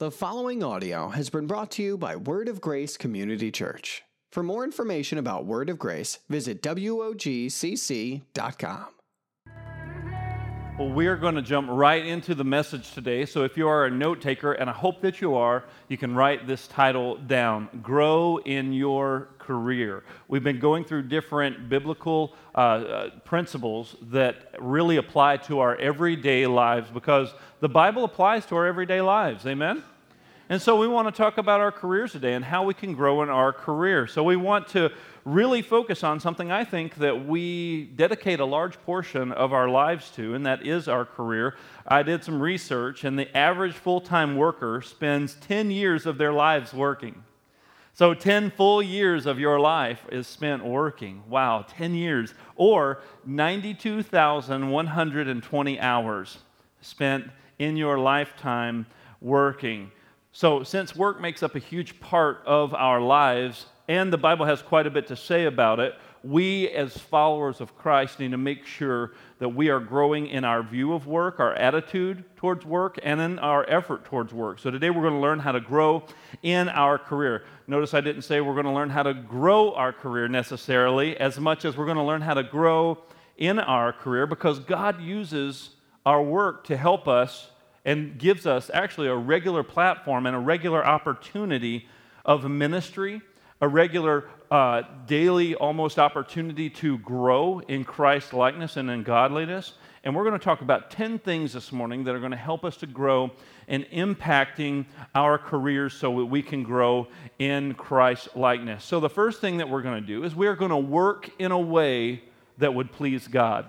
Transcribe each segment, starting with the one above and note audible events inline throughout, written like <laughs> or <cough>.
The following audio has been brought to you by Word of Grace Community Church. For more information about Word of Grace, visit WOGCC.com. Well, we are going to jump right into the message today. So, if you are a note taker, and I hope that you are, you can write this title down Grow in Your Career. We've been going through different biblical uh, uh, principles that really apply to our everyday lives because the Bible applies to our everyday lives. Amen? And so, we want to talk about our careers today and how we can grow in our career. So, we want to really focus on something I think that we dedicate a large portion of our lives to, and that is our career. I did some research, and the average full time worker spends 10 years of their lives working. So, 10 full years of your life is spent working. Wow, 10 years. Or 92,120 hours spent in your lifetime working. So, since work makes up a huge part of our lives, and the Bible has quite a bit to say about it, we as followers of Christ need to make sure that we are growing in our view of work, our attitude towards work, and in our effort towards work. So today we're going to learn how to grow in our career. Notice I didn't say we're going to learn how to grow our career necessarily as much as we're going to learn how to grow in our career because God uses our work to help us and gives us actually a regular platform and a regular opportunity of ministry a regular uh, daily almost opportunity to grow in Christ likeness and in godliness. And we're going to talk about 10 things this morning that are going to help us to grow in impacting our careers so that we can grow in Christ likeness. So, the first thing that we're going to do is we are going to work in a way that would please God.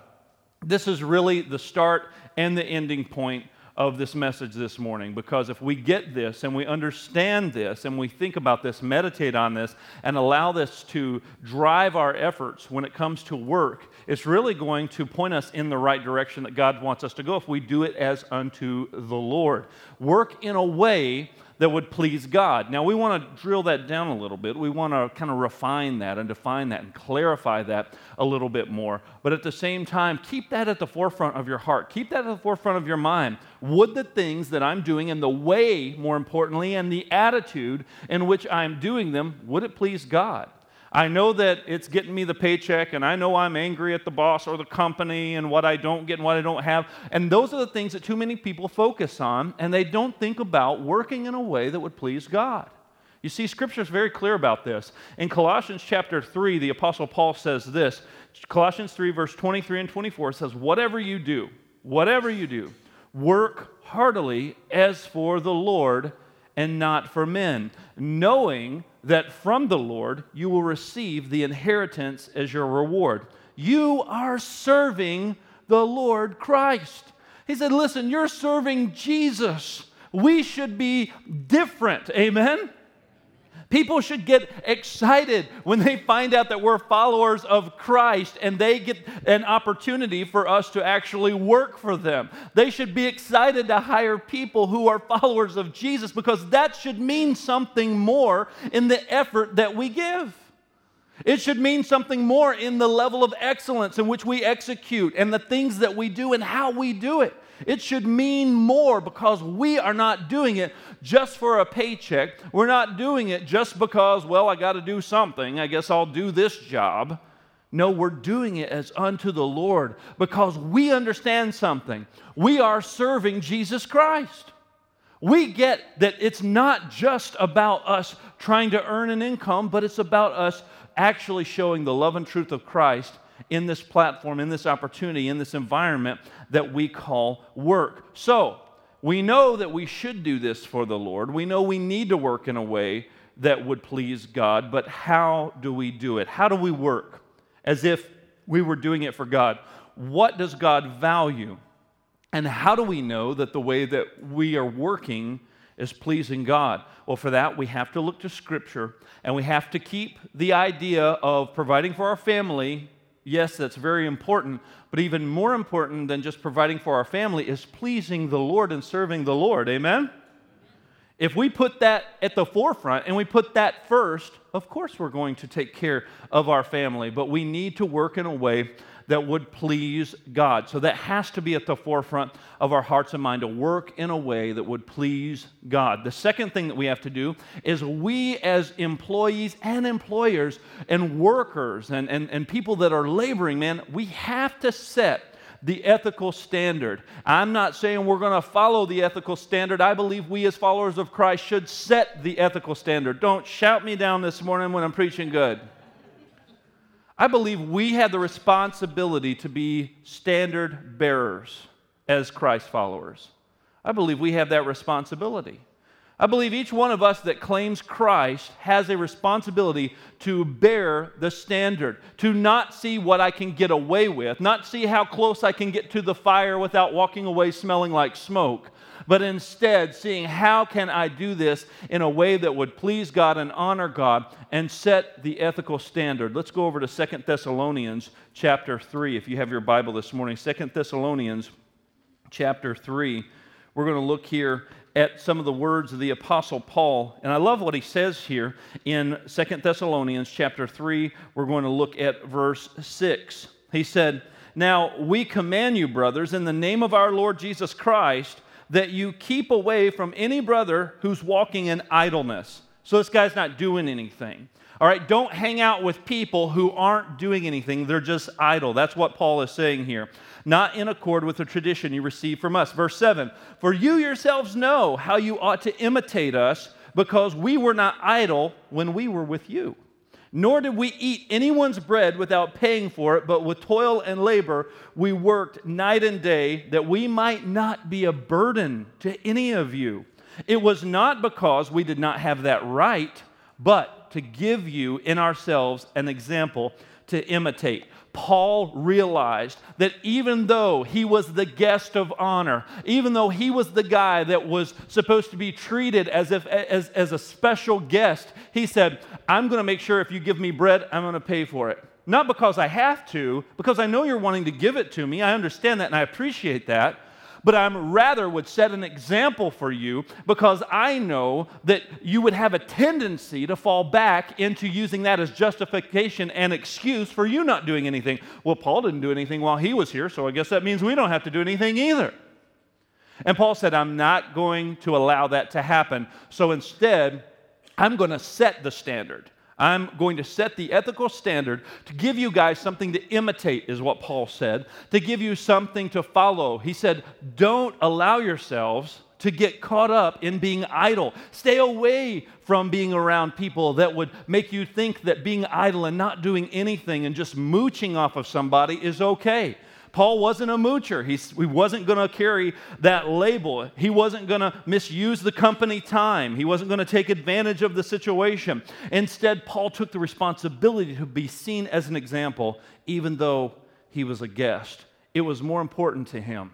This is really the start and the ending point of this message this morning because if we get this and we understand this and we think about this, meditate on this, and allow this to drive our efforts when it comes to work, it's really going to point us in the right direction that God wants us to go if we do it as unto the Lord. Work in a way that would please God. Now, we want to drill that down a little bit. We want to kind of refine that and define that and clarify that a little bit more. But at the same time, keep that at the forefront of your heart. Keep that at the forefront of your mind. Would the things that I'm doing and the way, more importantly, and the attitude in which I'm doing them, would it please God? I know that it's getting me the paycheck, and I know I'm angry at the boss or the company and what I don't get and what I don't have. And those are the things that too many people focus on, and they don't think about working in a way that would please God. You see, Scripture is very clear about this. In Colossians chapter 3, the Apostle Paul says this Colossians 3, verse 23 and 24 says, Whatever you do, whatever you do, work heartily as for the Lord and not for men, knowing that from the Lord you will receive the inheritance as your reward. You are serving the Lord Christ. He said, Listen, you're serving Jesus. We should be different. Amen? People should get excited when they find out that we're followers of Christ and they get an opportunity for us to actually work for them. They should be excited to hire people who are followers of Jesus because that should mean something more in the effort that we give. It should mean something more in the level of excellence in which we execute and the things that we do and how we do it. It should mean more because we are not doing it just for a paycheck. We're not doing it just because, well, I got to do something. I guess I'll do this job. No, we're doing it as unto the Lord because we understand something. We are serving Jesus Christ. We get that it's not just about us trying to earn an income, but it's about us actually showing the love and truth of Christ in this platform, in this opportunity, in this environment that we call work. So, we know that we should do this for the Lord. We know we need to work in a way that would please God, but how do we do it? How do we work as if we were doing it for God? What does God value? And how do we know that the way that we are working is pleasing God? Well, for that, we have to look to Scripture and we have to keep the idea of providing for our family Yes, that's very important, but even more important than just providing for our family is pleasing the Lord and serving the Lord. Amen? If we put that at the forefront and we put that first, of course we're going to take care of our family, but we need to work in a way that would please God. So that has to be at the forefront of our hearts and mind to work in a way that would please God. The second thing that we have to do is we, as employees and employers and workers and, and, and people that are laboring, man, we have to set the ethical standard. I'm not saying we're going to follow the ethical standard. I believe we, as followers of Christ, should set the ethical standard. Don't shout me down this morning when I'm preaching good. I believe we have the responsibility to be standard bearers as Christ followers. I believe we have that responsibility. I believe each one of us that claims Christ has a responsibility to bear the standard, to not see what I can get away with, not see how close I can get to the fire without walking away smelling like smoke, but instead seeing how can I do this in a way that would please God and honor God and set the ethical standard. Let's go over to Second Thessalonians chapter 3 if you have your Bible this morning. Second Thessalonians chapter 3. We're going to look here at some of the words of the apostle paul and i love what he says here in 2 thessalonians chapter 3 we're going to look at verse 6 he said now we command you brothers in the name of our lord jesus christ that you keep away from any brother who's walking in idleness so this guy's not doing anything all right, don't hang out with people who aren't doing anything. They're just idle. That's what Paul is saying here not in accord with the tradition you received from us. Verse 7 For you yourselves know how you ought to imitate us, because we were not idle when we were with you. Nor did we eat anyone's bread without paying for it, but with toil and labor we worked night and day that we might not be a burden to any of you. It was not because we did not have that right, but to give you in ourselves an example to imitate. Paul realized that even though he was the guest of honor, even though he was the guy that was supposed to be treated as if as, as a special guest, he said, I'm going to make sure if you give me bread, I'm going to pay for it. Not because I have to, because I know you're wanting to give it to me. I understand that and I appreciate that but I'm rather would set an example for you because I know that you would have a tendency to fall back into using that as justification and excuse for you not doing anything. Well, Paul didn't do anything while he was here, so I guess that means we don't have to do anything either. And Paul said, I'm not going to allow that to happen. So instead, I'm going to set the standard. I'm going to set the ethical standard to give you guys something to imitate, is what Paul said, to give you something to follow. He said, Don't allow yourselves to get caught up in being idle. Stay away from being around people that would make you think that being idle and not doing anything and just mooching off of somebody is okay. Paul wasn't a moocher. He's, he wasn't going to carry that label. He wasn't going to misuse the company time. He wasn't going to take advantage of the situation. Instead, Paul took the responsibility to be seen as an example, even though he was a guest. It was more important to him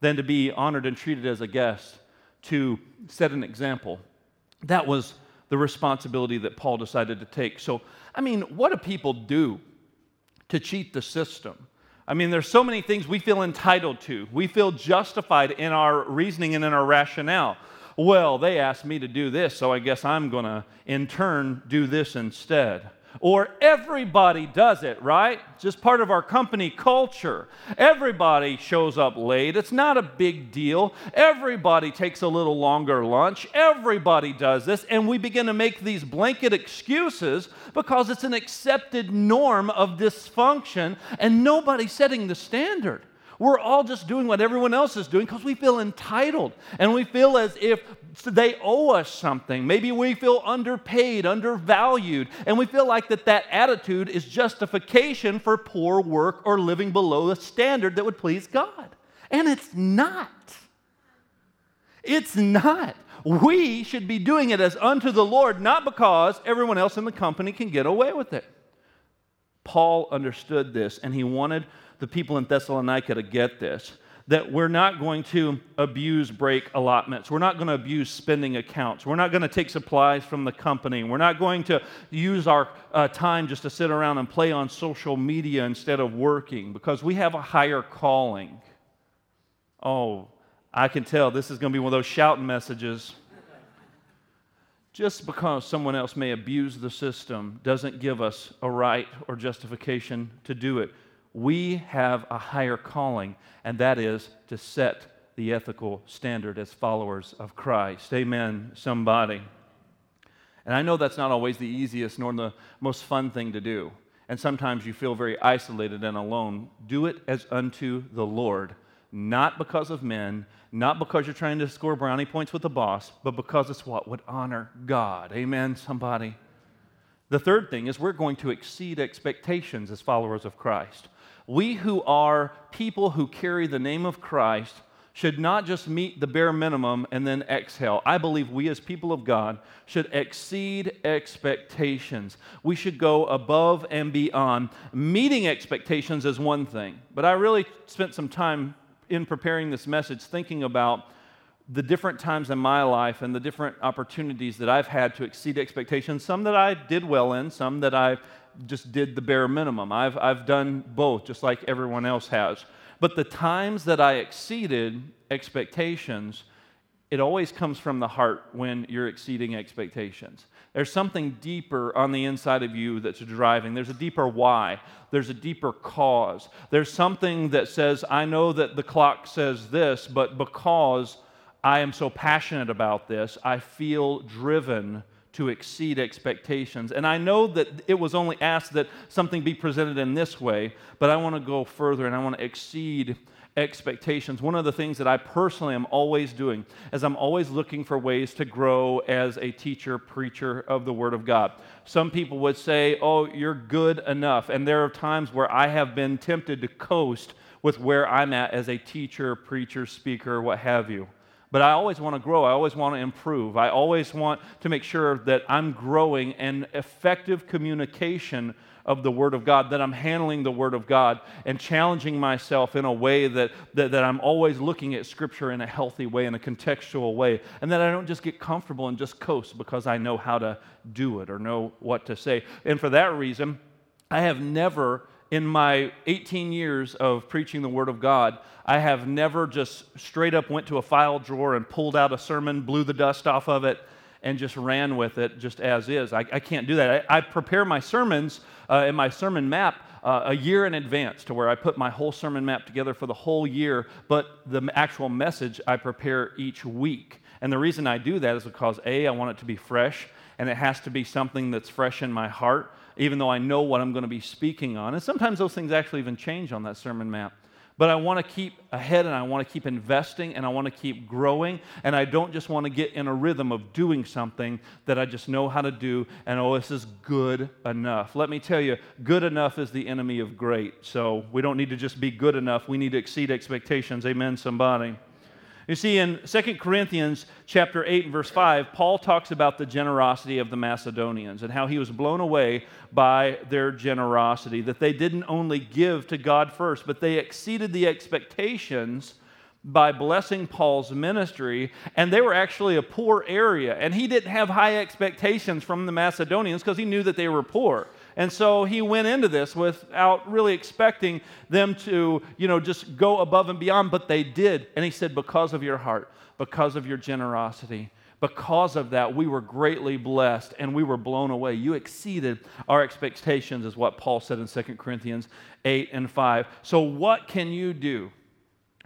than to be honored and treated as a guest to set an example. That was the responsibility that Paul decided to take. So, I mean, what do people do to cheat the system? I mean, there's so many things we feel entitled to. We feel justified in our reasoning and in our rationale. Well, they asked me to do this, so I guess I'm going to, in turn, do this instead. Or everybody does it, right? Just part of our company culture. Everybody shows up late. It's not a big deal. Everybody takes a little longer lunch. Everybody does this. And we begin to make these blanket excuses because it's an accepted norm of dysfunction and nobody's setting the standard. We're all just doing what everyone else is doing because we feel entitled and we feel as if they owe us something. Maybe we feel underpaid, undervalued, and we feel like that that attitude is justification for poor work or living below the standard that would please God. And it's not. It's not. We should be doing it as unto the Lord, not because everyone else in the company can get away with it. Paul understood this and he wanted the people in Thessalonica to get this that we're not going to abuse break allotments. We're not going to abuse spending accounts. We're not going to take supplies from the company. We're not going to use our uh, time just to sit around and play on social media instead of working because we have a higher calling. Oh, I can tell this is going to be one of those shouting messages. Just because someone else may abuse the system doesn't give us a right or justification to do it we have a higher calling, and that is to set the ethical standard as followers of Christ. Amen, somebody. And I know that's not always the easiest nor the most fun thing to do. And sometimes you feel very isolated and alone. Do it as unto the Lord, not because of men, not because you're trying to score brownie points with the boss, but because it's what would honor God. Amen, somebody. The third thing is we're going to exceed expectations as followers of Christ. We who are people who carry the name of Christ should not just meet the bare minimum and then exhale. I believe we, as people of God, should exceed expectations. We should go above and beyond. Meeting expectations is one thing, but I really spent some time in preparing this message thinking about the different times in my life and the different opportunities that I've had to exceed expectations, some that I did well in, some that I just did the bare minimum. I've, I've done both, just like everyone else has. But the times that I exceeded expectations, it always comes from the heart when you're exceeding expectations. There's something deeper on the inside of you that's driving. There's a deeper why. There's a deeper cause. There's something that says, I know that the clock says this, but because I am so passionate about this, I feel driven to exceed expectations. And I know that it was only asked that something be presented in this way, but I want to go further and I want to exceed expectations. One of the things that I personally am always doing is I'm always looking for ways to grow as a teacher, preacher of the Word of God. Some people would say, Oh, you're good enough. And there are times where I have been tempted to coast with where I'm at as a teacher, preacher, speaker, what have you. But I always want to grow. I always want to improve. I always want to make sure that I'm growing and effective communication of the Word of God, that I'm handling the Word of God and challenging myself in a way that, that, that, I'm always looking at Scripture in a healthy way, in a contextual way, and that I don't just get comfortable and just coast because I know how to do it or know what to say. And for that reason, I have never in my 18 years of preaching the Word of God, I have never just straight up went to a file drawer and pulled out a sermon, blew the dust off of it, and just ran with it just as is. I, I can't do that. I, I prepare my sermons uh, in my sermon map uh, a year in advance to where I put my whole sermon map together for the whole year, but the actual message I prepare each week. And the reason I do that is because A, I want it to be fresh, and it has to be something that's fresh in my heart even though I know what I'm going to be speaking on. And sometimes those things actually even change on that sermon map. But I want to keep ahead and I want to keep investing and I want to keep growing. And I don't just want to get in a rhythm of doing something that I just know how to do and, oh, this is good enough. Let me tell you, good enough is the enemy of great. So we don't need to just be good enough. We need to exceed expectations. Amen, somebody. You see, in 2 Corinthians chapter 8 and verse 5, Paul talks about the generosity of the Macedonians and how he was blown away by their generosity, that they didn't only give to God first, but they exceeded the expectations by blessing Paul's ministry, and they were actually a poor area. And he didn't have high expectations from the Macedonians because he knew that they were poor. And so he went into this without really expecting them to, you know, just go above and beyond, but they did. And he said, Because of your heart, because of your generosity, because of that, we were greatly blessed and we were blown away. You exceeded our expectations, is what Paul said in 2 Corinthians 8 and 5. So, what can you do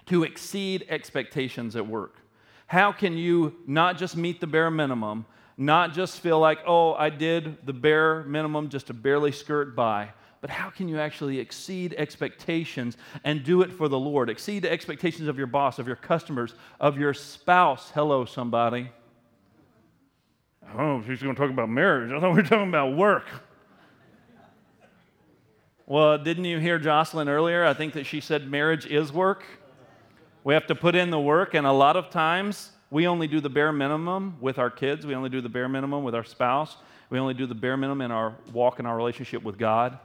to exceed expectations at work? How can you not just meet the bare minimum, not just feel like, oh, I did the bare minimum just to barely skirt by, but how can you actually exceed expectations and do it for the Lord? Exceed the expectations of your boss, of your customers, of your spouse. Hello, somebody. Oh, she's going to talk about marriage. I thought we were talking about work. Well, didn't you hear Jocelyn earlier? I think that she said marriage is work. We have to put in the work, and a lot of times we only do the bare minimum with our kids. We only do the bare minimum with our spouse. We only do the bare minimum in our walk in our relationship with God,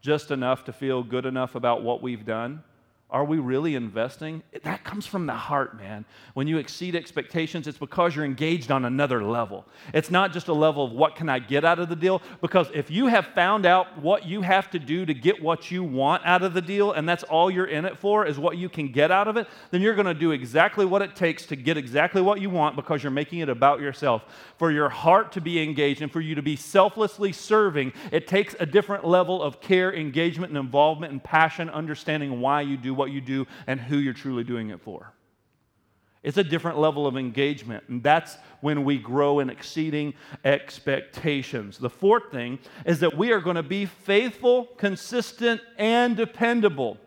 just enough to feel good enough about what we've done. Are we really investing? That comes from the heart, man. When you exceed expectations, it's because you're engaged on another level. It's not just a level of what can I get out of the deal, because if you have found out what you have to do to get what you want out of the deal, and that's all you're in it for is what you can get out of it, then you're going to do exactly what it takes to get exactly what you want because you're making it about yourself. For your heart to be engaged and for you to be selflessly serving, it takes a different level of care, engagement, and involvement and passion, understanding why you do what you do and who you're truly doing it for. It's a different level of engagement, and that's when we grow in exceeding expectations. The fourth thing is that we are going to be faithful, consistent, and dependable.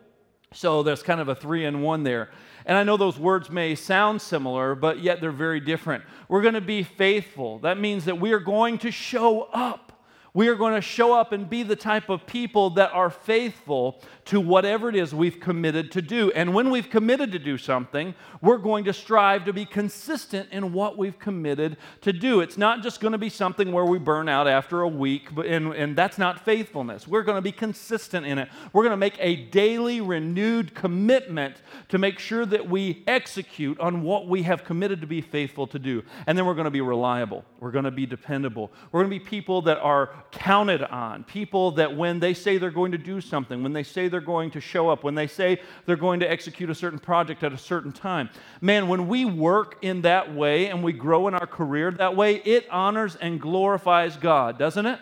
So there's kind of a three in one there. And I know those words may sound similar, but yet they're very different. We're going to be faithful. That means that we are going to show up. We are going to show up and be the type of people that are faithful to whatever it is we've committed to do. And when we've committed to do something, we're going to strive to be consistent in what we've committed to do. It's not just going to be something where we burn out after a week, and, and that's not faithfulness. We're going to be consistent in it. We're going to make a daily renewed commitment to make sure that we execute on what we have committed to be faithful to do. And then we're going to be reliable. We're going to be dependable. We're going to be people that are counted on, people that when they say they're going to do something, when they say they're going to show up, when they say they're going to execute a certain project at a certain time. Man, when we work in that way and we grow in our career that way, it honors and glorifies God, doesn't it?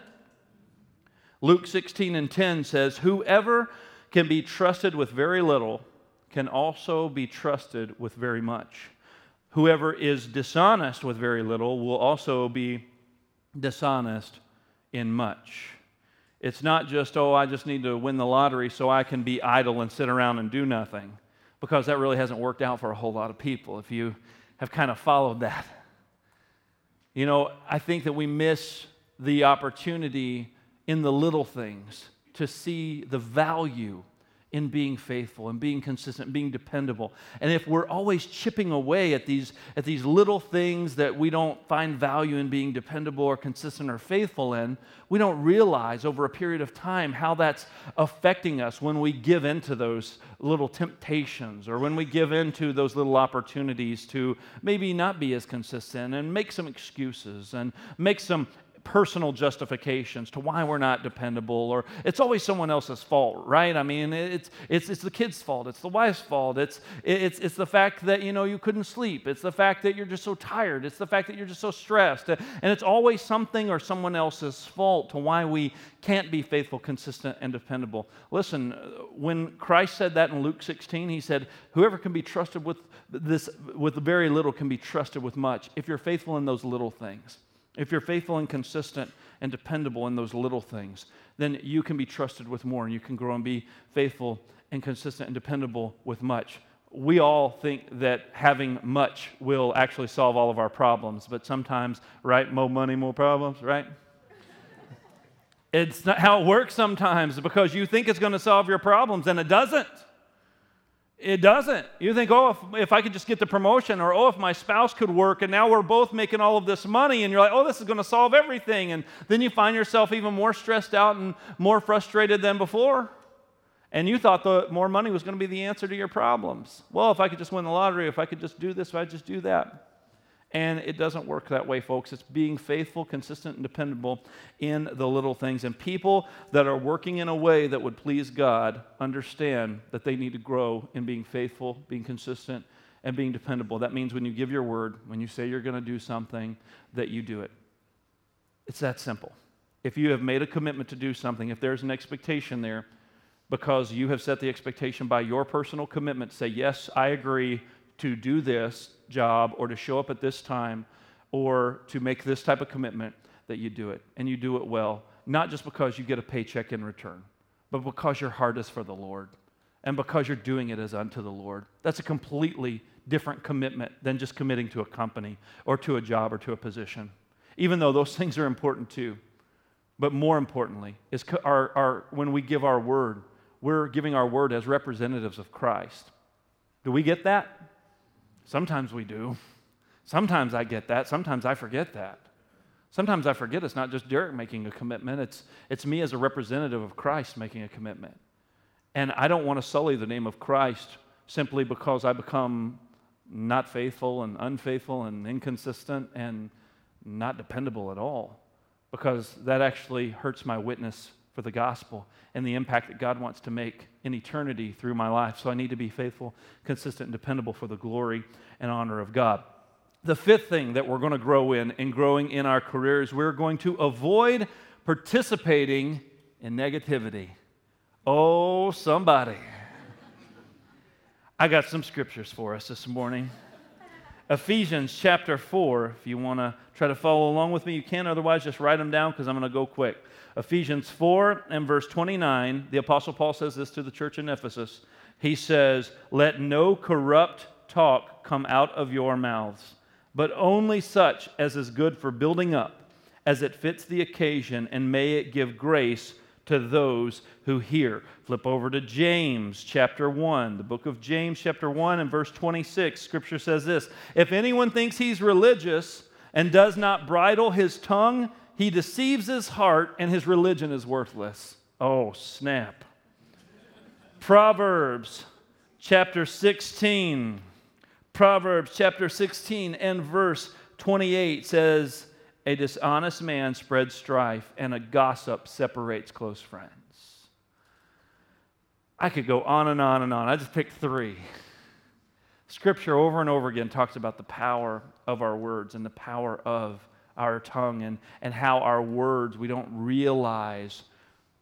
Luke 16 and 10 says, Whoever can be trusted with very little can also be trusted with very much. Whoever is dishonest with very little will also be dishonest in much. It's not just, oh, I just need to win the lottery so I can be idle and sit around and do nothing, because that really hasn't worked out for a whole lot of people if you have kind of followed that. You know, I think that we miss the opportunity in the little things to see the value in being faithful and being consistent, being dependable. And if we're always chipping away at these, at these little things that we don't find value in being dependable or consistent or faithful in, we don't realize over a period of time how that's affecting us when we give into those little temptations or when we give into those little opportunities to maybe not be as consistent and make some excuses and make some personal justifications to why we're not dependable, or it's always someone else's fault, right? I mean, it's, it's, it's the kid's fault, it's the wife's fault, it's, it's, it's the fact that, you know, you couldn't sleep, it's the fact that you're just so tired, it's the fact that you're just so stressed, and it's always something or someone else's fault to why we can't be faithful, consistent, and dependable. Listen, uh, when Christ said that in Luke 16, he said, whoever can be trusted with this, with very little can be trusted with much, if you're faithful in those little things. If you're faithful and consistent and dependable in those little things, then you can be trusted with more and you can grow and be faithful and consistent and dependable with much. We all think that having much will actually solve all of our problems, but sometimes, right, more money, more problems, right? it's not how it works sometimes because you think it's going to solve your problems and it doesn't. It doesn't. You think, oh, if, if, I could just get the promotion, or oh, if my spouse could work, and now we're both making all of this money, and you're like, oh, this is going to solve everything. And then you find yourself even more stressed out and more frustrated than before. And you thought the more money was going to be the answer to your problems. Well, if I could just win the lottery, if I could just do this, if I just do that. And it doesn't work that way, folks. It's being faithful, consistent, and dependable in the little things. And people that are working in a way that would please God understand that they need to grow in being faithful, being consistent, and being dependable. That means when you give your word, when you say you're going to do something, that you do it. It's that simple. If you have made a commitment to do something, if there's an expectation there, because you have set the expectation by your personal commitment, say, Yes, I agree to do this job or to show up at this time or to make this type of commitment, that you do it and you do it well, not just because you get a paycheck in return, but because your heart is for the Lord and because you're doing it as unto the Lord. That's a completely different commitment than just committing to a company or to a job or to a position, even though those <laughs> things are important too. But more importantly, is our, our, when we give our word, we're giving our word as representatives of Christ. Do we get that? Sometimes we do. Sometimes I get that. Sometimes I forget that. Sometimes I forget it's not just Derek making a commitment, it's, it's me as a representative of Christ making a commitment. And I don't want to sully the name of Christ simply because I become not faithful and unfaithful and inconsistent and not dependable at all, because that actually hurts my witness for the gospel and the impact that God wants to make in eternity through my life. So I need to be faithful, consistent, and dependable for the glory and honor of God. The fifth thing that we're going to grow in in growing in our careers, we're going to avoid participating in negativity. Oh, somebody. I got some scriptures for us this morning. Ephesians chapter 4, if you want to try to follow along with me, you can. Otherwise, just write them down because I'm going to go quick. Ephesians 4 and verse 29, the Apostle Paul says this to the church in Ephesus. He says, Let no corrupt talk come out of your mouths, but only such as is good for building up, as it fits the occasion, and may it give grace to those who hear. Flip over to James chapter 1, the book of James chapter 1 and verse 26. Scripture says this If anyone thinks he's religious and does not bridle his tongue, he deceives his heart and his religion is worthless. Oh, snap. Proverbs chapter 16. Proverbs chapter 16 and verse 28 says, A dishonest man spreads strife, and a gossip separates close friends. I could go on and on and on. I just picked three. Scripture over and over again talks about the power of our words and the power of our tongue and, and how our words, we don't realize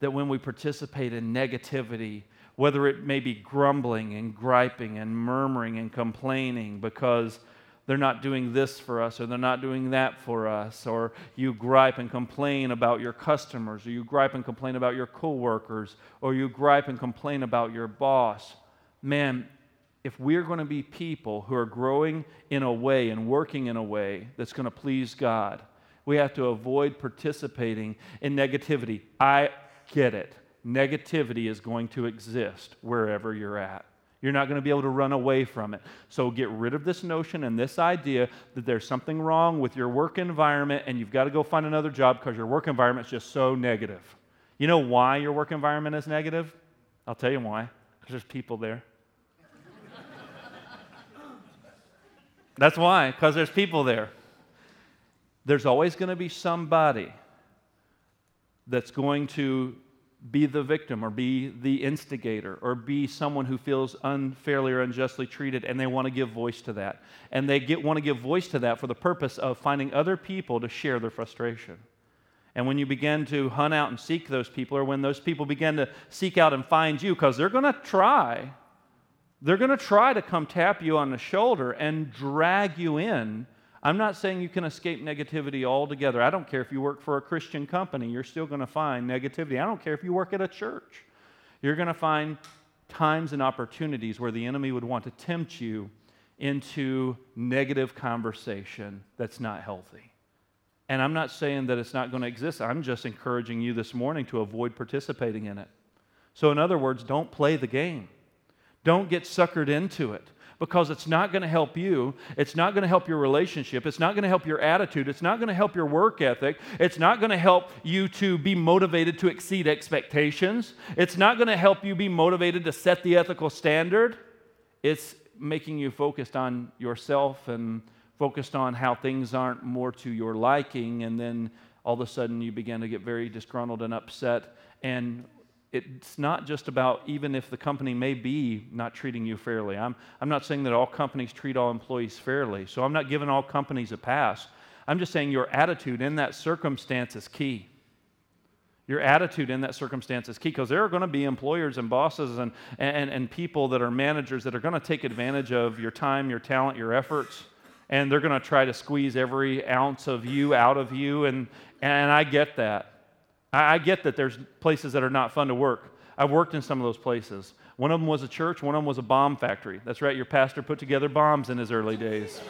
that when we participate in negativity, whether it may be grumbling and griping and murmuring and complaining because they're not doing this for us or they're not doing that for us or you gripe and complain about your customers or you gripe and complain about your coworkers or you gripe and complain about your boss man if we're going to be people who are growing in a way and working in a way that's going to please God, we have to avoid participating in negativity. I get it. Negativity is going to exist wherever you're at. You're not going to be able to run away from it. So get rid of this notion and this idea that there's something wrong with your work environment and you've got to go find another job because your work environment is just so negative. You know why your work environment is negative? I'll tell you why. Because there's people there. That's why, because there's people there. There's always going to be somebody that's going to be the victim or be the instigator or be someone who feels unfairly or unjustly treated and they want to give voice to that. And they get, want to give voice to that for the purpose of finding other people to share their frustration. And when you begin to hunt out and seek those people, or when those people begin to seek out and find you, because they're going to try they're going to try to come tap you on the shoulder and drag you in. I'm not saying you can escape negativity altogether. I don't care if you work for a Christian company, you're still going to find negativity. I don't care if you work at a church. You're going to find times and opportunities where the enemy would want to tempt you into negative conversation that's not healthy. And I'm not saying that it's not going to exist. I'm just encouraging you this morning to avoid participating in it. So, in other words, don't play the game. Don't get suckered into it because it's not going to help you. It's not going to help your relationship. It's not going to help your attitude. It's not going to help your work ethic. It's not going to help you to be motivated to exceed expectations. It's not going to help you be motivated to set the ethical standard. It's making you focused on yourself and focused on how things aren't more to your liking. And then all of a sudden you begin to get very disgruntled and upset and it's not just about even if the company may be not treating you fairly. I'm, I'm not saying that all companies treat all employees fairly, so I'm not giving all companies a pass. I'm just saying your attitude in that circumstance is key. Your attitude in that circumstance is key because there are going to be employers and bosses and, and, and people that are managers that are going to take advantage of your time, your talent, your efforts, and they're going to try to squeeze every ounce of you out of you. And, and I get that. I, I get that there's places that are not fun to work. I've worked in some of those places. One of them was a church, one of them was a bomb factory. That's right, your pastor put together bombs in his early days.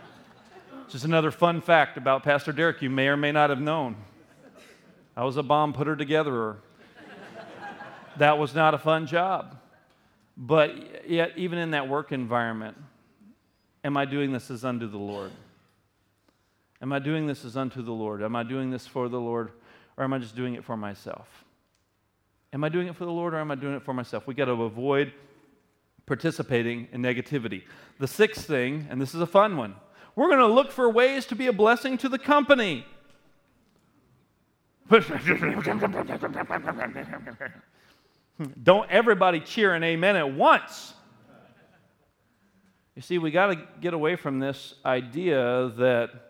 <laughs> Just another fun fact about Pastor Derek you may or may not have known. I was a bomb putter togetherer. that was not a fun job. But yet, even in that work environment, am I doing this as unto the Lord? Am I doing this as unto the Lord? Am I doing this for the Lord? Or am I just doing it for myself? Am I doing it for the Lord or am I doing it for myself? We got to avoid participating in negativity. The sixth thing, and this is a fun one, we're going to look for ways to be a blessing to the company. Don't everybody cheer and amen at once. You see, we got to get away from this idea that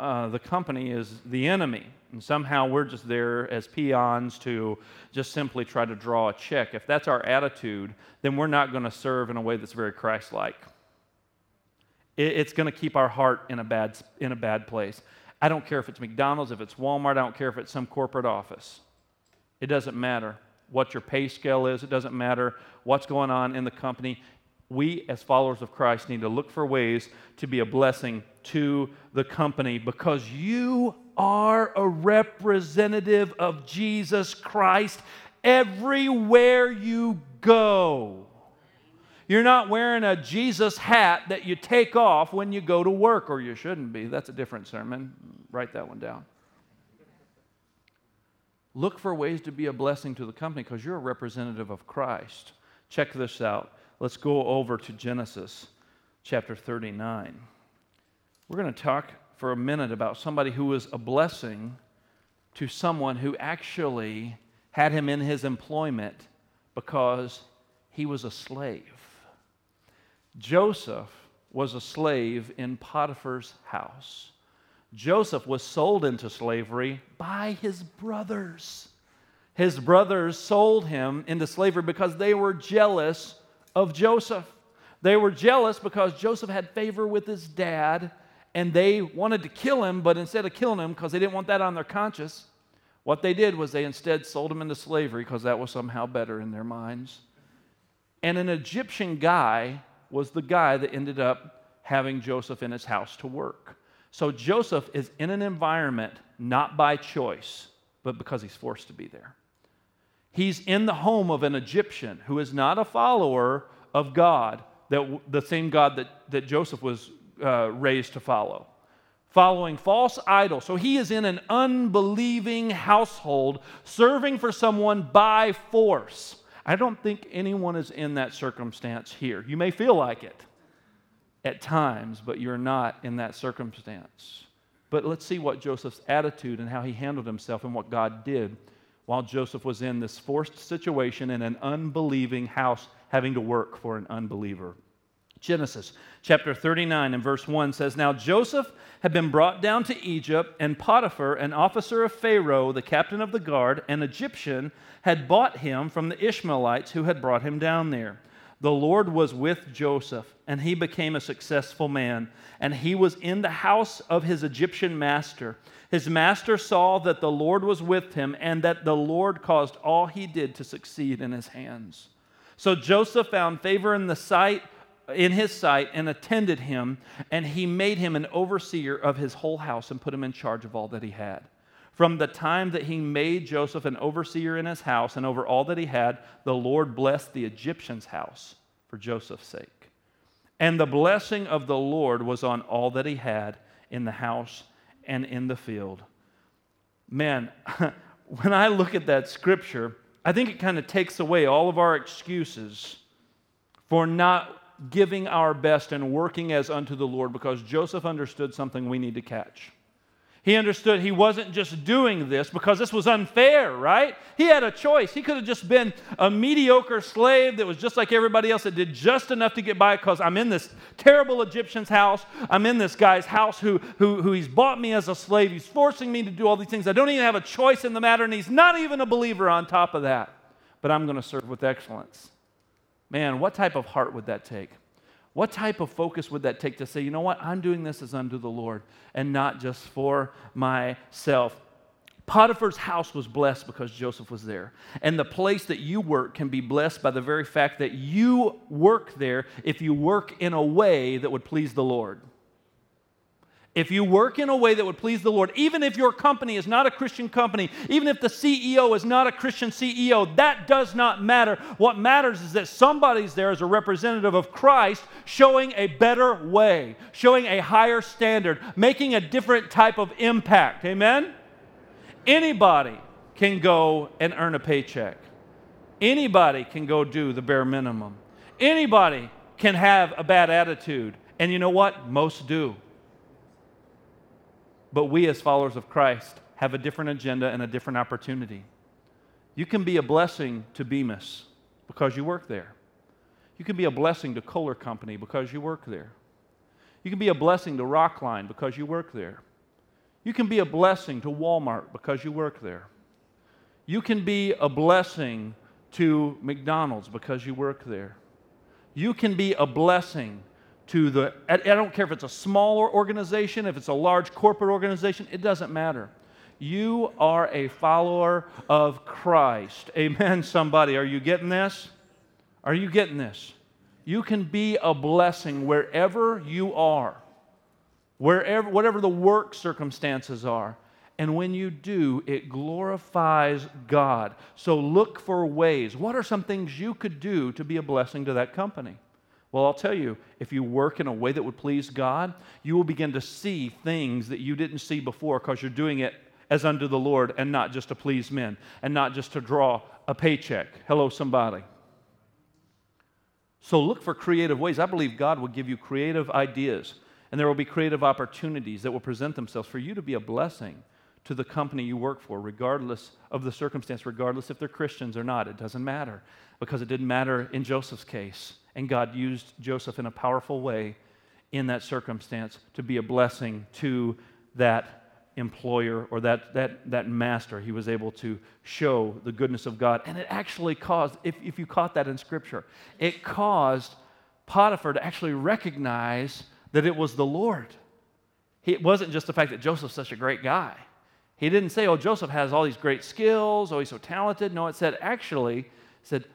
uh, the company is the enemy. And somehow we're just there as peons to just simply try to draw a check. If that's our attitude, then we're not going to serve in a way that's very Christ like. It's going to keep our heart in a, bad, in a bad place. I don't care if it's McDonald's, if it's Walmart, I don't care if it's some corporate office. It doesn't matter what your pay scale is, it doesn't matter what's going on in the company. We, as followers of Christ, need to look for ways to be a blessing to the company because you are a representative of Jesus Christ everywhere you go. You're not wearing a Jesus hat that you take off when you go to work, or you shouldn't be. That's a different sermon. Write that one down. Look for ways to be a blessing to the company because you're a representative of Christ. Check this out. Let's go over to Genesis chapter 39. We're going to talk for a minute about somebody who was a blessing to someone who actually had him in his employment because he was a slave. Joseph was a slave in Potiphar's house. Joseph was sold into slavery by his brothers. His brothers sold him into slavery because they were jealous of Joseph. They were jealous because Joseph had favor with his dad and they wanted to kill him, but instead of killing him, because they didn't want that on their conscience, what they did was they instead sold him into slavery because that was somehow better in their minds. And an Egyptian guy was the guy that ended up having Joseph in his house to work. So Joseph is in an environment not by choice, but because he's forced to be there. He's in the home of an Egyptian who is not a follower of God, that, the same God that, that Joseph was uh, raised to follow, following false idols. So he is in an unbelieving household, serving for someone by force. I don't think anyone is in that circumstance here. You may feel like it at times, but you're not in that circumstance. But let's see what Joseph's attitude and how he handled himself and what God did while Joseph was in this forced situation in an unbelieving house having to work for an unbeliever. Genesis chapter 39 and verse 1 says Now Joseph had been brought down to Egypt, and Potiphar, an officer of Pharaoh, the captain of the guard, an Egyptian, had bought him from the Ishmaelites who had brought him down there. The Lord was with Joseph, and he became a successful man, and he was in the house of his Egyptian master. His master saw that the Lord was with him, and that the Lord caused all he did to succeed in his hands. So Joseph found favor in the sight in his sight and attended him, and he made him an overseer of his whole house and put him in charge of all that he had. From the time that he made Joseph an overseer in his house and over all that he had, the Lord blessed the Egyptian's house for Joseph's sake. And the blessing of the Lord was on all that he had in the house and in the field. Man, <laughs> when I look at that scripture, I think it kind of takes away all of our excuses for not giving our best and working as unto the Lord because Joseph understood something we need to catch. He understood he wasn't just doing this because this was unfair, right? He had a choice. He could have just been a mediocre slave that was just like everybody else that did just enough to get by because I'm in this terrible Egyptian's house. I'm in this guy's house who, who, who he's bought me as a slave. He's forcing me to do all these things. I don't even have a choice in the matter, and he's not even a believer on top of that. But I'm going to serve with excellence. Man, what type of heart would that take? What type of focus would that take to say, you know what, I'm doing this as unto the Lord and not just for myself? Potiphar's house was blessed because Joseph was there. And the place that you work can be blessed by the very fact that you work there if you work in a way that would please the Lord. If you work in a way that would please the Lord, even if your company is not a Christian company, even if the CEO is not a Christian CEO, that does not matter. What matters is that somebody's there as a representative of Christ showing a better way, showing a higher standard, making a different type of impact. Amen? Anybody can go and earn a paycheck. Anybody can go do the bare minimum. Anybody can have a bad attitude. And you know what? Most do. But we, as followers of Christ, have a different agenda and a different opportunity. You can be a blessing to Bemis because you work there. You can be a blessing to Kohler Company because you work there. You can be a blessing to Rockline because you work there. You can be a blessing to Walmart because you work there. You can be a blessing to McDonald's because you work there. You can be a blessing to the, I don't care if it's a smaller organization, if it's a large corporate organization, it doesn't matter. You are a follower of Christ. Amen, <laughs> somebody. Are you getting this? Are you getting this? You can be a blessing wherever you are, wherever, whatever the work circumstances are. And when you do, it glorifies God. So look for ways. What are some things you could do to be a blessing to that company? Well, I'll tell you, if you work in a way that would please God, you will begin to see things that you didn't see before because you're doing it as unto the Lord and not just to please men and not just to draw a paycheck. Hello, somebody. So look for creative ways. I believe God will give you creative ideas, and there will be creative opportunities that will present themselves for you to be a blessing to the company you work for, regardless of the circumstance, regardless if they're Christians or not. It doesn't matter because it didn't matter in Joseph's case. And God used Joseph in a powerful way in that circumstance to be a blessing to that employer or that, that, that master. He was able to show the goodness of God. And it actually caused, if, if you caught that in Scripture, it caused Potiphar to actually recognize that it was the Lord. It wasn't just the fact that Joseph's such a great guy. He didn't say, oh, Joseph has all these great skills, oh, he's so talented. No, it said, actually, said,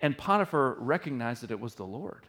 and Potiphar recognized that it was the Lord.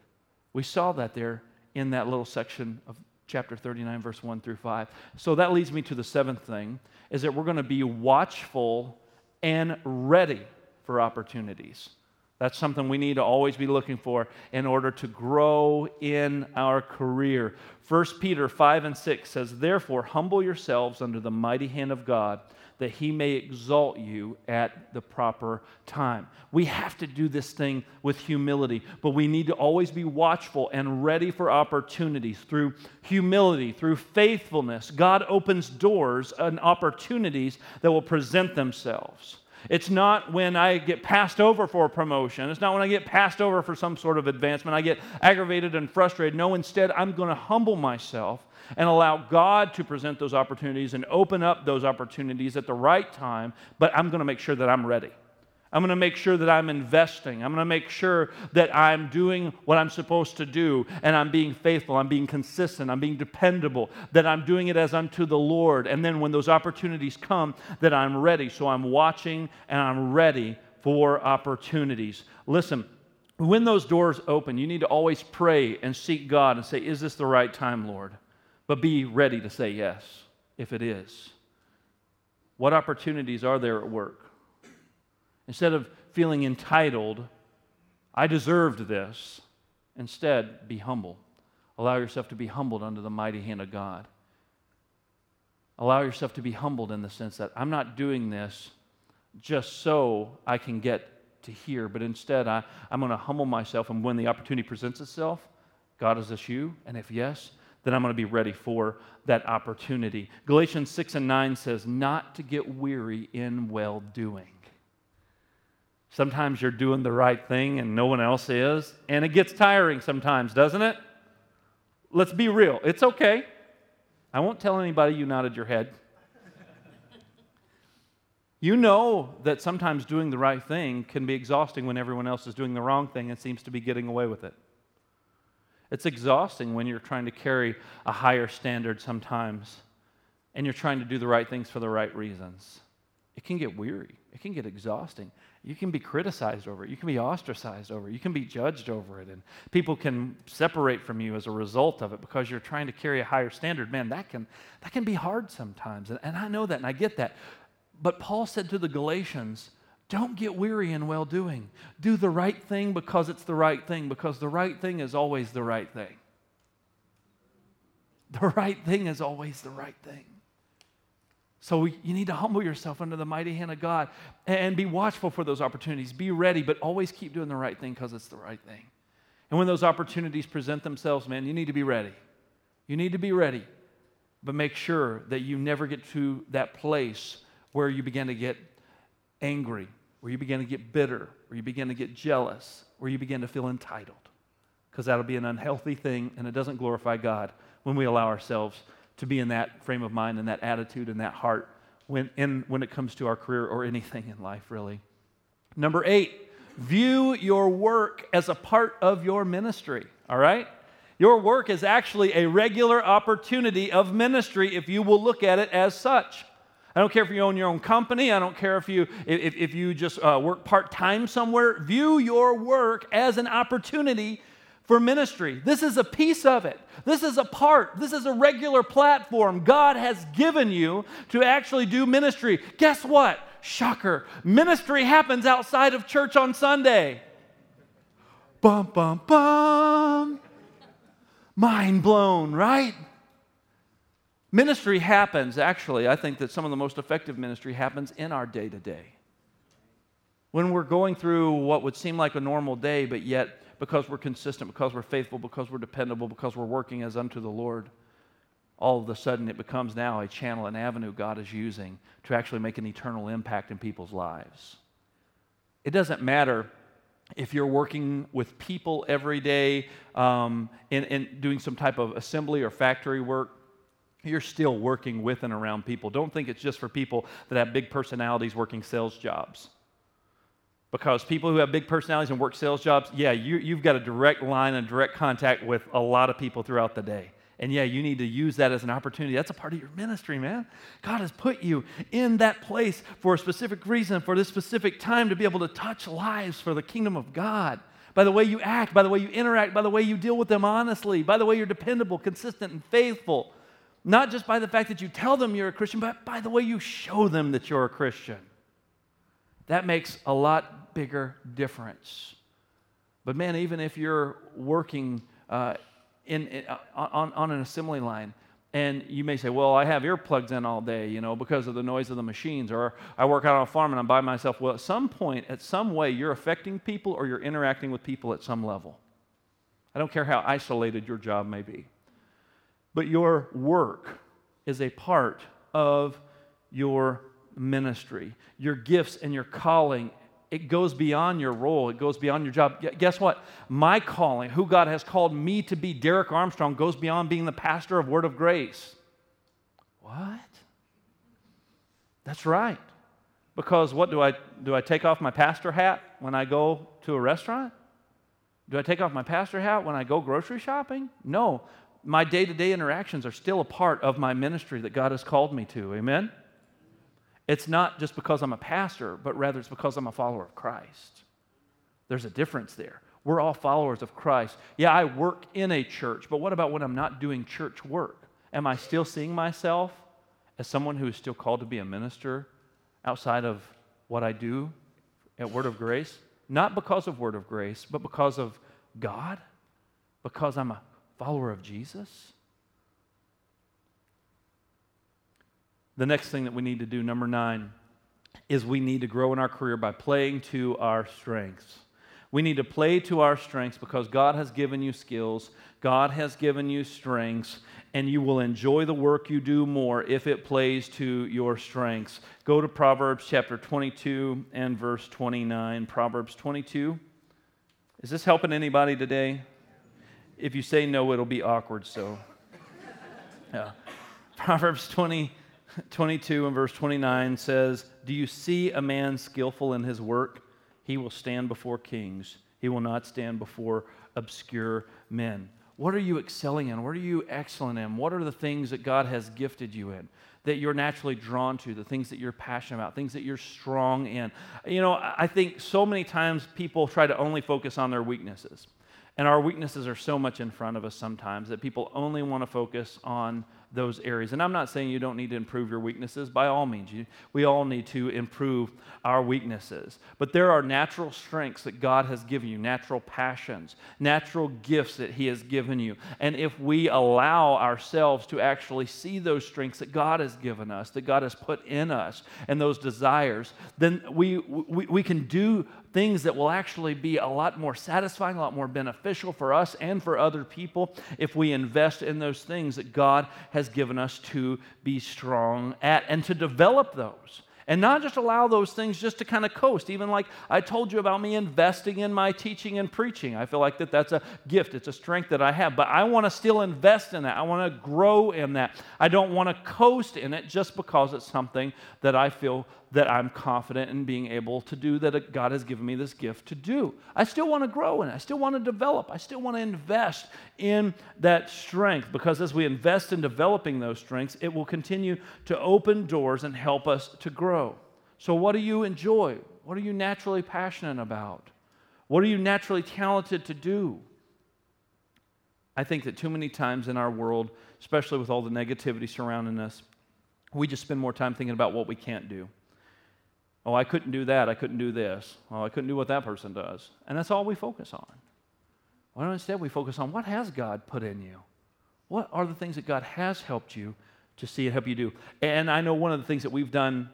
We saw that there in that little section of chapter 39, verse 1 through 5. So that leads me to the seventh thing is that we're going to be watchful and ready for opportunities. That's something we need to always be looking for in order to grow in our career. 1 Peter 5 and 6 says, Therefore, humble yourselves under the mighty hand of God, that he may exalt you at the proper time. We have to do this thing with humility, but we need to always be watchful and ready for opportunities. Through humility, through faithfulness, God opens doors and opportunities that will present themselves. It's not when I get passed over for a promotion. It's not when I get passed over for some sort of advancement. I get aggravated and frustrated. No, instead, I'm going to humble myself and allow God to present those opportunities and open up those opportunities at the right time. But I'm going to make sure that I'm ready. I'm going to make sure that I'm investing. I'm going to make sure that I'm doing what I'm supposed to do and I'm being faithful. I'm being consistent. I'm being dependable. That I'm doing it as unto the Lord. And then when those opportunities come, that I'm ready. So I'm watching and I'm ready for opportunities. Listen, when those doors open, you need to always pray and seek God and say, Is this the right time, Lord? But be ready to say yes if it is. What opportunities are there at work? Instead of feeling entitled, I deserved this, instead, be humble. Allow yourself to be humbled under the mighty hand of God. Allow yourself to be humbled in the sense that I'm not doing this just so I can get to here, but instead I, I'm going to humble myself, and when the opportunity presents itself, God, is this you? And if yes, then I'm going to be ready for that opportunity. Galatians 6 and 9 says, Not to get weary in well doing. Sometimes you're doing the right thing and no one else is, and it gets tiring sometimes, doesn't it? Let's be real. It's okay. I won't tell anybody you nodded your head. you know that sometimes doing the right thing can be exhausting when everyone else is doing the wrong thing and seems to be getting away with it. It's exhausting when you're trying to carry a higher standard sometimes and you're trying to do the right things for the right reasons. It can get weary, it can get exhausting you can be criticized over it. You can be ostracized over it. You can be judged over it. And people can separate from you as a result of it because you're trying to carry a higher standard. Man, that can, that can be hard sometimes. And, and I know that and I get that. But Paul said to the Galatians, don't get weary in well doing. Do the right thing because it's the right thing, because the right thing is always the right thing. The right thing is always the right thing. So we, you need to humble yourself under the mighty hand of God and be watchful for those opportunities. Be ready, but always keep doing the right thing because it's the right thing. And when those opportunities present themselves, man, you need to be ready. You need to be ready, but make sure that you never get to that place where you begin to get angry, where you begin to get bitter, where you begin to get jealous, where you begin to feel entitled. Because that'll be an unhealthy thing and it doesn't glorify God when we allow ourselves to be in that frame of mind and that attitude and that heart when, in, when it comes to our career or anything in life, really. Number eight, view your work as a part of your ministry, all right? Your work is actually a regular opportunity of ministry if you will look at it as such. I don't care if you own your own company. I don't care if you, if, if you just uh, work part time somewhere. View your work as an opportunity for ministry. This is a piece of it. This is a part. This is a regular platform God has given you to actually do ministry. Guess what? Shocker. Ministry happens outside of church on Sunday. Bum, bum, bum. Mind blown, right? Ministry happens, actually, I think that some of the most effective ministry happens in our day to day. When we're going through what would seem like a normal day, but yet because we're consistent, because we're faithful, because we're dependable, because we're working as unto the Lord, all of a sudden it becomes now a channel, an avenue God is using to actually make an eternal impact in people's lives. It doesn't matter if you're working with people every day um, and, and doing some type of assembly or factory work, you're still working with and around people. Don't think it's just for people that have big personalities working sales jobs. Because people who have big personalities and work sales jobs, yeah, you, have got a direct line and direct contact with a lot of people throughout the day. And yeah, you need to use that as an opportunity. That's a part of your ministry, man. God has put you in that place for a specific reason, for this specific time to be able to touch lives for the kingdom of God. By the way you act, by the way you interact, by the way you deal with them honestly, by the way you're dependable, consistent, and faithful. Not just by the fact that you tell them you're a Christian, but by the way you show them that you're a Christian. That makes a lot bigger difference. But man, even if you're working uh, in, in uh, on, on an assembly line, and you may say, well, I have earplugs in all day, you know, because of the noise of the machines, or I work out on a farm and I'm by myself. Well, at some point, at some way, you're affecting people or you're interacting with people at some level. I don't care how isolated your job may be. But your work is a part of your ministry. Your gifts and your calling, it goes beyond your role, it goes beyond your job. Guess what? My calling, who God has called me to be, Derek Armstrong, goes beyond being the pastor of Word of Grace. What? That's right. Because what do I do I take off my pastor hat when I go to a restaurant? Do I take off my pastor hat when I go grocery shopping? No. My day-to-day interactions are still a part of my ministry that God has called me to. Amen. It's not just because I'm a pastor, but rather it's because I'm a follower of Christ. There's a difference there. We're all followers of Christ. Yeah, I work in a church, but what about when I'm not doing church work? Am I still seeing myself as someone who is still called to be a minister outside of what I do at Word of Grace? Not because of Word of Grace, but because of God? Because I'm a follower of Jesus? The next thing that we need to do, number nine, is we need to grow in our career by playing to our strengths. We need to play to our strengths because God has given you skills, God has given you strengths, and you will enjoy the work you do more if it plays to your strengths. Go to Proverbs chapter 22 and verse 29. Proverbs 22. Is this helping anybody today? If you say no, it'll be awkward, so. <laughs> Yeah. Proverbs 20 22 and verse 29 says, Do you see a man skillful in his work? He will stand before kings, he will not stand before obscure men. What are you excelling in? What are you excellent in? What are the things that God has gifted you in? That you're naturally drawn to, the things that you're passionate about, things that you're strong in. You know, I think so many times people try to only focus on their weaknesses. And our weaknesses are so much in front of us sometimes that people only want to focus on those areas. And I'm not saying you don't need to improve your weaknesses. By all means, you, we all need to improve our weaknesses. But there are natural strengths that God has given you, natural passions, natural gifts that He has given you. And if we allow ourselves to actually see those strengths that God has given us, that God has put in us, and those desires, then we, we, we can do things that will actually be a lot more satisfying, a lot more beneficial for us and for other people if we invest in those things that God has given us to be strong at and to develop those. And not just allow those things just to kind of coast. Even like i told you about me investing in my teaching and preaching. I feel like that that's a gift. It's a strength that i have. But i want to still invest in that. I want to grow in that. I don't want to coast in it just because it's something that i feel that I'm confident in being able to do, that God has given me this gift to do. I still want to grow in it. I still want to develop. I still want to invest in that strength because as we invest in developing those strengths, it will continue to open doors and help us to grow. So, what do you enjoy? What are you naturally passionate about? What are you naturally talented to do? I think that too many times in our world, especially with all the negativity surrounding us, we just spend more time thinking about what we can't do. Oh, I couldn't do that. I couldn't do this. Oh, I couldn't do what that person does. And that's all we focus on. Why don't instead we focus on what has God put in you? What are the things that God has helped you to see and help you do? And I know one of the things that we've done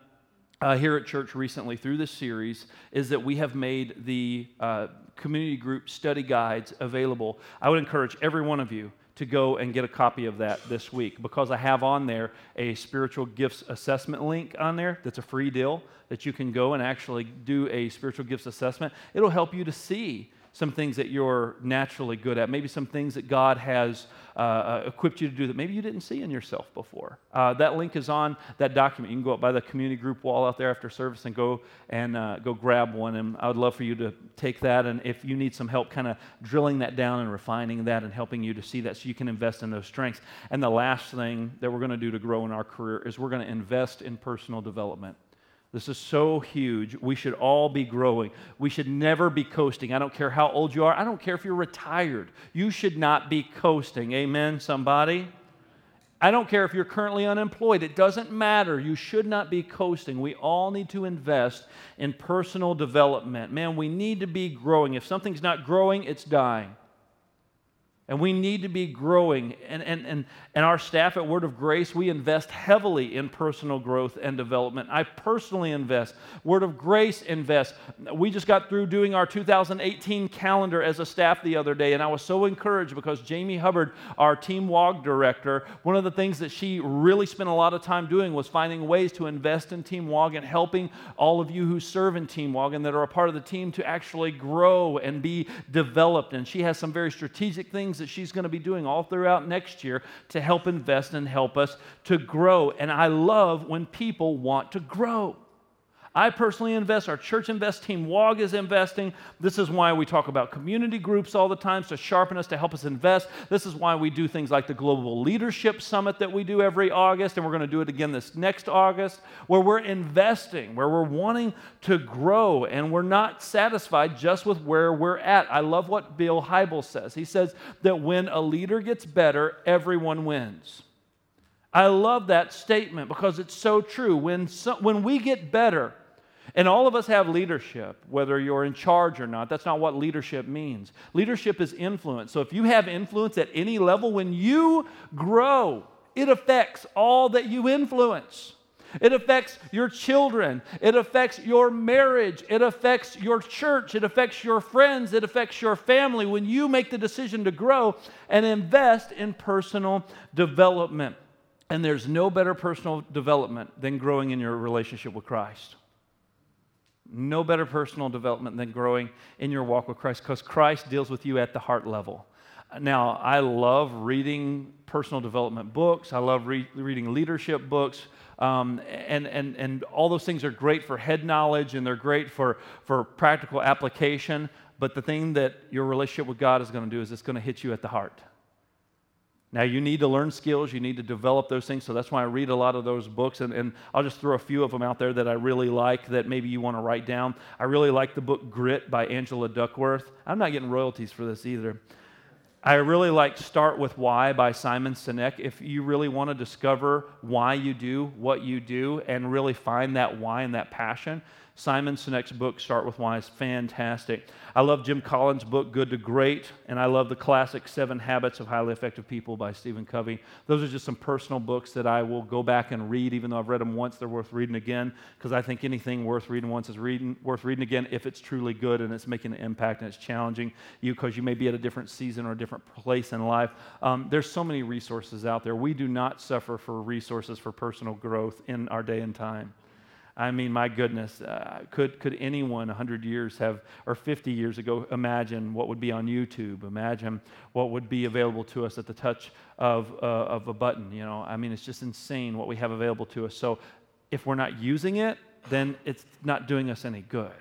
uh, here at church recently through this series is that we have made the uh, community group study guides available. I would encourage every one of you to go and get a copy of that this week because I have on there a spiritual gifts assessment link on there that's a free deal that you can go and actually do a spiritual gifts assessment. It'll help you to see some things that you're naturally good at, maybe some things that God has uh, uh, equipped you to do that maybe you didn't see in yourself before. Uh, that link is on that document. You can go up by the community group wall out there after service and go and uh, go grab one. And I would love for you to take that. And if you need some help, kind of drilling that down and refining that and helping you to see that so you can invest in those strengths. And the last thing that we're going to do to grow in our career is we're going to invest in personal development. This is so huge. We should all be growing. We should never be coasting. I don't care how old you are. I don't care if you're retired. You should not be coasting. Amen, somebody? I don't care if you're currently unemployed. It doesn't matter. You should not be coasting. We all need to invest in personal development. Man, we need to be growing. If something's not growing, it's dying. And we need to be growing. And, and, and, and our staff at Word of Grace, we invest heavily in personal growth and development. I personally invest. Word of Grace invests. We just got through doing our 2018 calendar as a staff the other day, and I was so encouraged because Jamie Hubbard, our Team WOG director, one of the things that she really spent a lot of time doing was finding ways to invest in Team WOG and helping all of you who serve in Team WOG and that are a part of the team to actually grow and be developed. And she has some very strategic things things that she's going to be doing all throughout next year to help invest and help us to grow. And I love when people want to grow. I personally invest, our church invest team, WOG is investing. This is why we talk about community groups all the time to sharpen us, to help us invest. This is why we do things like the Global Leadership Summit that we do every August, and we're going to do it again this next August, where we're investing, where we're wanting to grow, and we're not satisfied just with where we're at. I love what Bill Hybels says. He says that when a leader gets better, everyone wins. I love that statement because it's so true. When, so, when we get better, and all of us have leadership, whether you're in charge or not. That's not what leadership means. Leadership is influence. So if you have influence at any level, when you grow, it affects all that you influence. It affects your children. It affects your marriage. It affects your church. It affects your friends. It affects your family when you make the decision to grow and invest in personal development. And there's no better personal development than growing in your relationship with Christ. No better personal development than growing in your walk with Christ because Christ deals with you at the heart level. Now, I love reading personal development books, I love re- reading leadership books. Um, and, and, and all those things are great for head knowledge and they're great for, for practical application. But the thing that your relationship with God is going to do is it's going to hit you at the heart. Now, you need to learn skills, you need to develop those things. So that's why I read a lot of those books. And, and I'll just throw a few of them out there that I really like that maybe you want to write down. I really like the book Grit by Angela Duckworth. I'm not getting royalties for this either. I really like Start with Why by Simon Sinek. If you really want to discover why you do what you do and really find that why and that passion, Simon Sinek's book, Start With Why, is fantastic. I love Jim Collins' book, Good to Great, and I love the classic Seven Habits of Highly Effective People by Stephen Covey. Those are just some personal books that I will go back and read, even though I've read them once, they're worth reading again, because I think anything worth reading once is reading, worth reading again if it's truly good and it's making an impact and it's challenging you because you may be at a different season or a different place in life. Um, there's so many resources out there. We do not suffer for resources for personal growth in our day and time. I mean, my goodness, uh, could, could anyone 100 years have, or 50 years ago, imagine what would be on YouTube? Imagine what would be available to us at the touch of, uh, of a button, you know? I mean, it's just insane what we have available to us. So if we're not using it, then it's not doing us any good.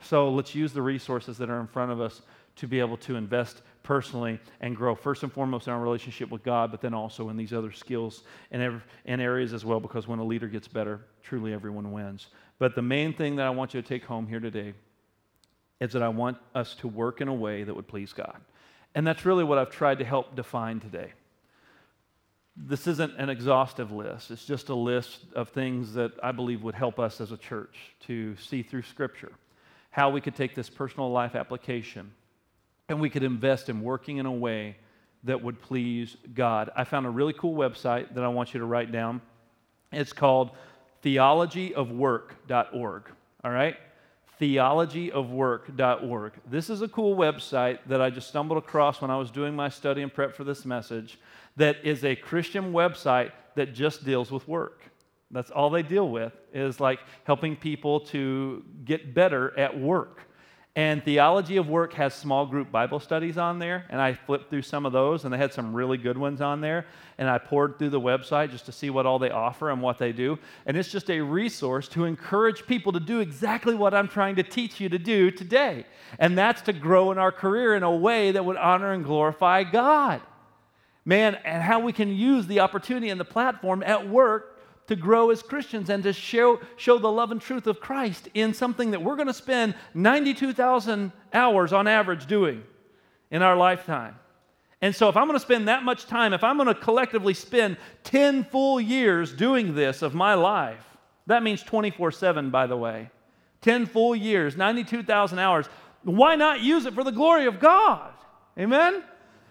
So let's use the resources that are in front of us to be able to invest personally and grow first and foremost in our relationship with God, but then also in these other skills and, and areas as well, because when a leader gets better, truly everyone wins. But the main thing that I want you to take home here today is that I want us to work in a way that would please God. And that's really what I've tried to help define today. This isn't an exhaustive list, it's just a list of things that I believe would help us as a church to see through Scripture how we could take this personal life application and we could invest in working in a way that would please God. I found a really cool website that I want you to write down. It's called theologyofwork.org. All right? Theologyofwork.org. This is a cool website that I just stumbled across when I was doing my study and prep for this message that is a Christian website that just deals with work. That's all they deal with is like helping people to get better at work. And Theology of Work has small group Bible studies on there, and I flipped through some of those, and they had some really good ones on there. And I poured through the website just to see what all they offer and what they do. And it's just a resource to encourage people to do exactly what I'm trying to teach you to do today. And that's to grow in our career in a way that would honor and glorify God. Man, and how we can use the opportunity and the platform at work to grow as Christians and to show, show the love and truth of Christ in something that we're going to spend 92,000 hours on average doing in our lifetime. And so, if I'm going to spend that much time, if I'm going to collectively spend 10 full years doing this of my life, that means 24 7, by the way. 10 full years, 92,000 hours. Why not use it for the glory of God? Amen?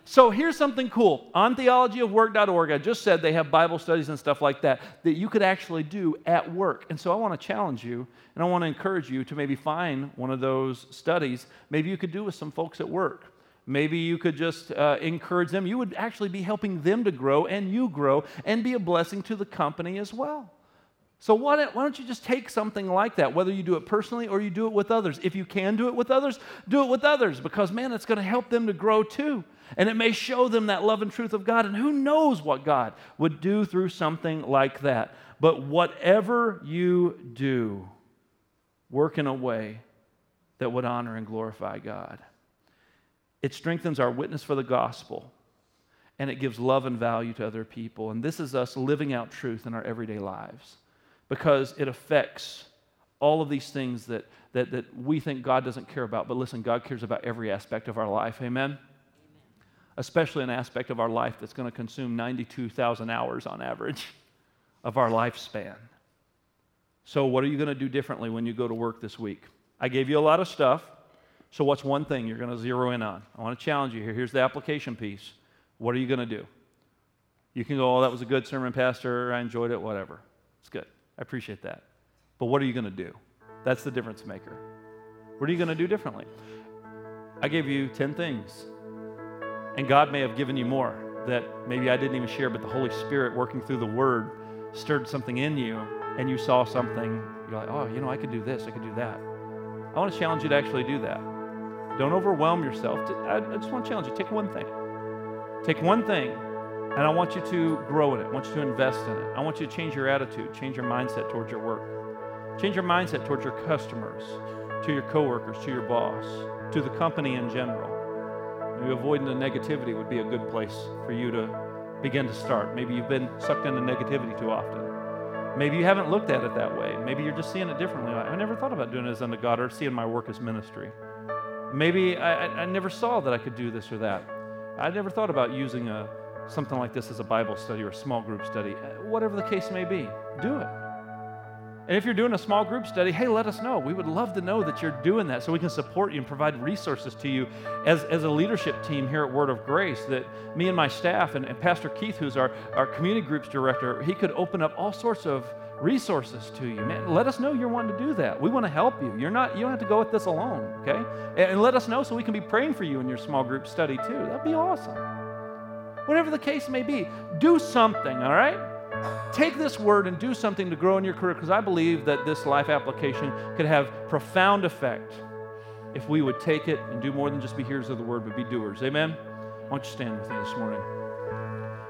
So here's something cool. On theologyofwork.org, I just said they have Bible studies and stuff like that that you could actually do at work. And so I want to challenge you and I want to encourage you to maybe find one of those studies. Maybe you could do with some folks at work. Maybe you could just uh, encourage them. You would actually be helping them to grow and you grow and be a blessing to the company as well. So why don't, why don't you just take something like that, whether you do it personally or you do it with others? If you can do it with others, do it with others because, man, it's going to help them to grow too. And it may show them that love and truth of God. And who knows what God would do through something like that. But whatever you do, work in a way that would honor and glorify God. It strengthens our witness for the gospel and it gives love and value to other people. And this is us living out truth in our everyday lives because it affects all of these things that, that, that we think God doesn't care about. But listen, God cares about every aspect of our life. Amen? Especially an aspect of our life that's going to consume 92,000 hours on average <laughs> of our lifespan. So, what are you going to do differently when you go to work this week? I gave you a lot of stuff. So, what's one thing you're going to zero in on? I want to challenge you here. Here's the application piece. What are you going to do? You can go, oh, that was a good sermon, Pastor. I enjoyed it, whatever. It's good. I appreciate that. But what are you going to do? That's the difference maker. What are you going to do differently? I gave you 10 things. And God may have given you more that maybe I didn't even share, but the Holy Spirit working through the Word stirred something in you and you saw something. You're like, oh, you know, I could do this, I could do that. I want to challenge you to actually do that. Don't overwhelm yourself. I just want to challenge you. Take one thing. Take one thing and I want you to grow in it. I want you to invest in it. I want you to change your attitude, change your mindset towards your work. Change your mindset towards your customers, to your coworkers, to your boss, to the company in general. Maybe avoiding the negativity would be a good place for you to begin to start. Maybe you've been sucked into negativity too often. Maybe you haven't looked at it that way. Maybe you're just seeing it differently. I never thought about doing it as unto God or seeing my work as ministry. Maybe I, I never saw that I could do this or that. I never thought about using a, something like this as a Bible study or a small group study. Whatever the case may be, do it. And if you're doing a small group study, hey, let us know. We would love to know that you're doing that so we can support you and provide resources to you as, as a leadership team here at Word of Grace. That me and my staff and, and Pastor Keith, who's our, our community groups director, he could open up all sorts of resources to you. Man, let us know you're wanting to do that. We want to help you. You're not, you don't have to go with this alone, okay? And, and let us know so we can be praying for you in your small group study too. That'd be awesome. Whatever the case may be, do something, all right? Take this word and do something to grow in your career because I believe that this life application could have profound effect if we would take it and do more than just be hearers of the word, but be doers. Amen? Why don't you stand with me this morning?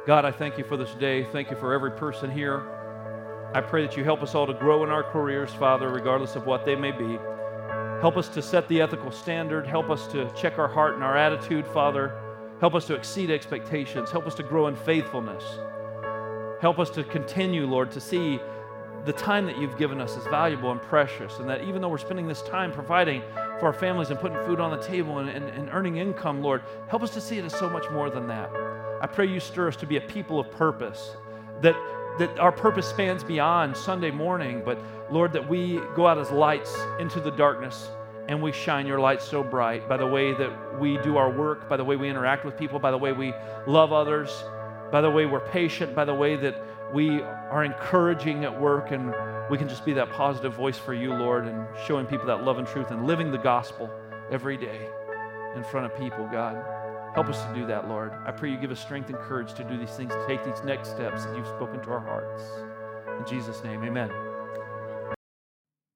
God, I thank you for this day. Thank you for every person here. I pray that you help us all to grow in our careers, Father, regardless of what they may be. Help us to set the ethical standard. Help us to check our heart and our attitude, Father. Help us to exceed expectations. Help us to grow in faithfulness. Help us to continue, Lord, to see the time that you've given us is valuable and precious, and that even though we're spending this time providing for our families and putting food on the table and, and, and, earning income, Lord, help us to see it as so much more than that. I pray you stir us to be a people of purpose, that, that our purpose spans beyond Sunday morning, but Lord, that we go out as lights into the darkness and we shine your light so bright by the way that we do our work, by the way we interact with people, by the way we love others, by the way we're patient, by the way that we are encouraging at work, and we can just be that positive voice for you, Lord, and showing people that love and truth and living the gospel every day in front of people, God. Help us to do that, Lord. I pray you give us strength and courage to do these things, to take these next steps that you've spoken to our hearts. In Jesus' name, amen.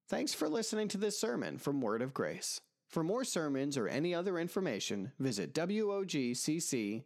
Thanks for listening to this sermon from Word of Grace. For more sermons or any other information, visit WOGCC.com.